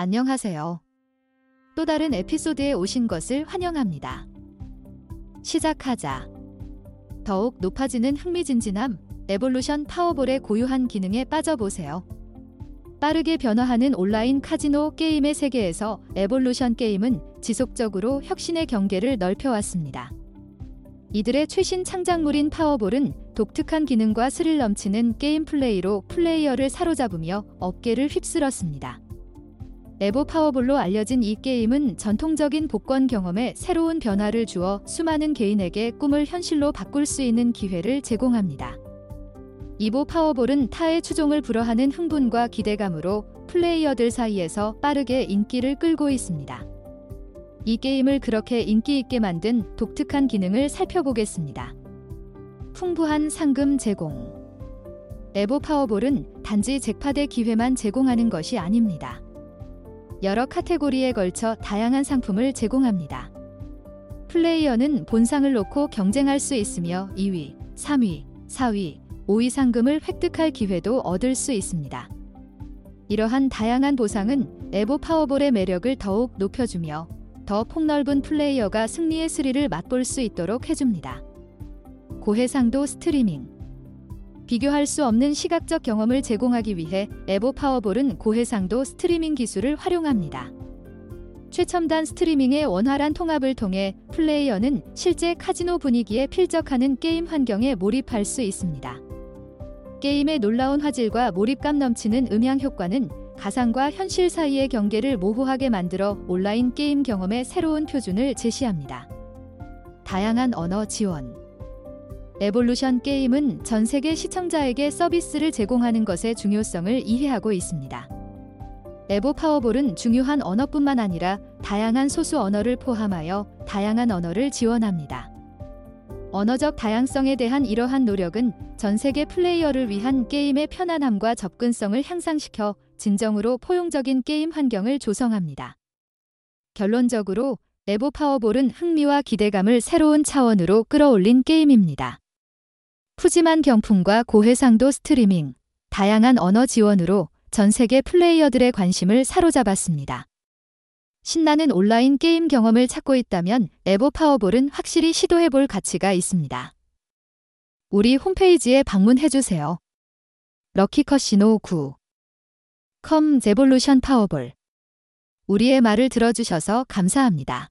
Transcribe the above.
안녕하세요. 또 다른 에피소드에 오신 것을 환영합니다. 시작하자. 더욱 높아지는 흥미진진함, 에볼루션 파워볼의 고유한 기능에 빠져보세요. 빠르게 변화하는 온라인 카지노 게임의 세계에서 에볼루션 게임은 지속적으로 혁신의 경계를 넓혀왔습니다. 이들의 최신 창작물인 파워볼은 독특한 기능과 스릴 넘치는 게임 플레이로 플레이어를 사로잡으며 어깨를 휩쓸었습니다. 에보 파워볼로 알려진 이 게임은 전통적인 복권 경험에 새로운 변화를 주어 수많은 개인에게 꿈을 현실로 바꿀 수 있는 기회를 제공합니다. 이보 파워볼은 타의 추종을 불허하는 흥분과 기대감으로 플레이어들 사이에서 빠르게 인기를 끌고 있습니다. 이 게임을 그렇게 인기 있게 만든 독특한 기능을 살펴보겠습니다. 풍부한 상금 제공. 에보 파워볼은 단지 잭팟의 기회만 제공하는 것이 아닙니다. 여러 카테고리에 걸쳐 다양한 상품을 제공합니다. 플레이어는 본상을 놓고 경쟁할 수 있으며 2위, 3위, 4위, 5위 상금을 획득할 기회도 얻을 수 있습니다. 이러한 다양한 보상은 에보 파워볼의 매력을 더욱 높여주며 더 폭넓은 플레이어가 승리의 스릴을 맛볼 수 있도록 해줍니다. 고해상도 스트리밍 비교할 수 없는 시각적 경험을 제공하기 위해 에보 파워볼은 고해상도 스트리밍 기술을 활용합니다. 최첨단 스트리밍의 원활한 통합을 통해 플레이어는 실제 카지노 분위기에 필적하는 게임 환경에 몰입할 수 있습니다. 게임의 놀라운 화질과 몰입감 넘치는 음향 효과는 가상과 현실 사이의 경계를 모호하게 만들어 온라인 게임 경험의 새로운 표준을 제시합니다. 다양한 언어 지원. 에볼루션 게임은 전 세계 시청자에게 서비스를 제공하는 것의 중요성을 이해하고 있습니다. 에보 파워볼은 중요한 언어뿐만 아니라 다양한 소수 언어를 포함하여 다양한 언어를 지원합니다. 언어적 다양성에 대한 이러한 노력은 전 세계 플레이어를 위한 게임의 편안함과 접근성을 향상시켜 진정으로 포용적인 게임 환경을 조성합니다. 결론적으로 에보 파워볼은 흥미와 기대감을 새로운 차원으로 끌어올린 게임입니다. 푸짐한 경품과 고해상도 스트리밍, 다양한 언어 지원으로 전 세계 플레이어들의 관심을 사로잡았습니다. 신나는 온라인 게임 경험을 찾고 있다면 에보 파워볼은 확실히 시도해볼 가치가 있습니다. 우리 홈페이지에 방문해주세요. Lucky Casino 9 컴 제볼루션 파워볼 우리의 말을 들어주셔서 감사합니다.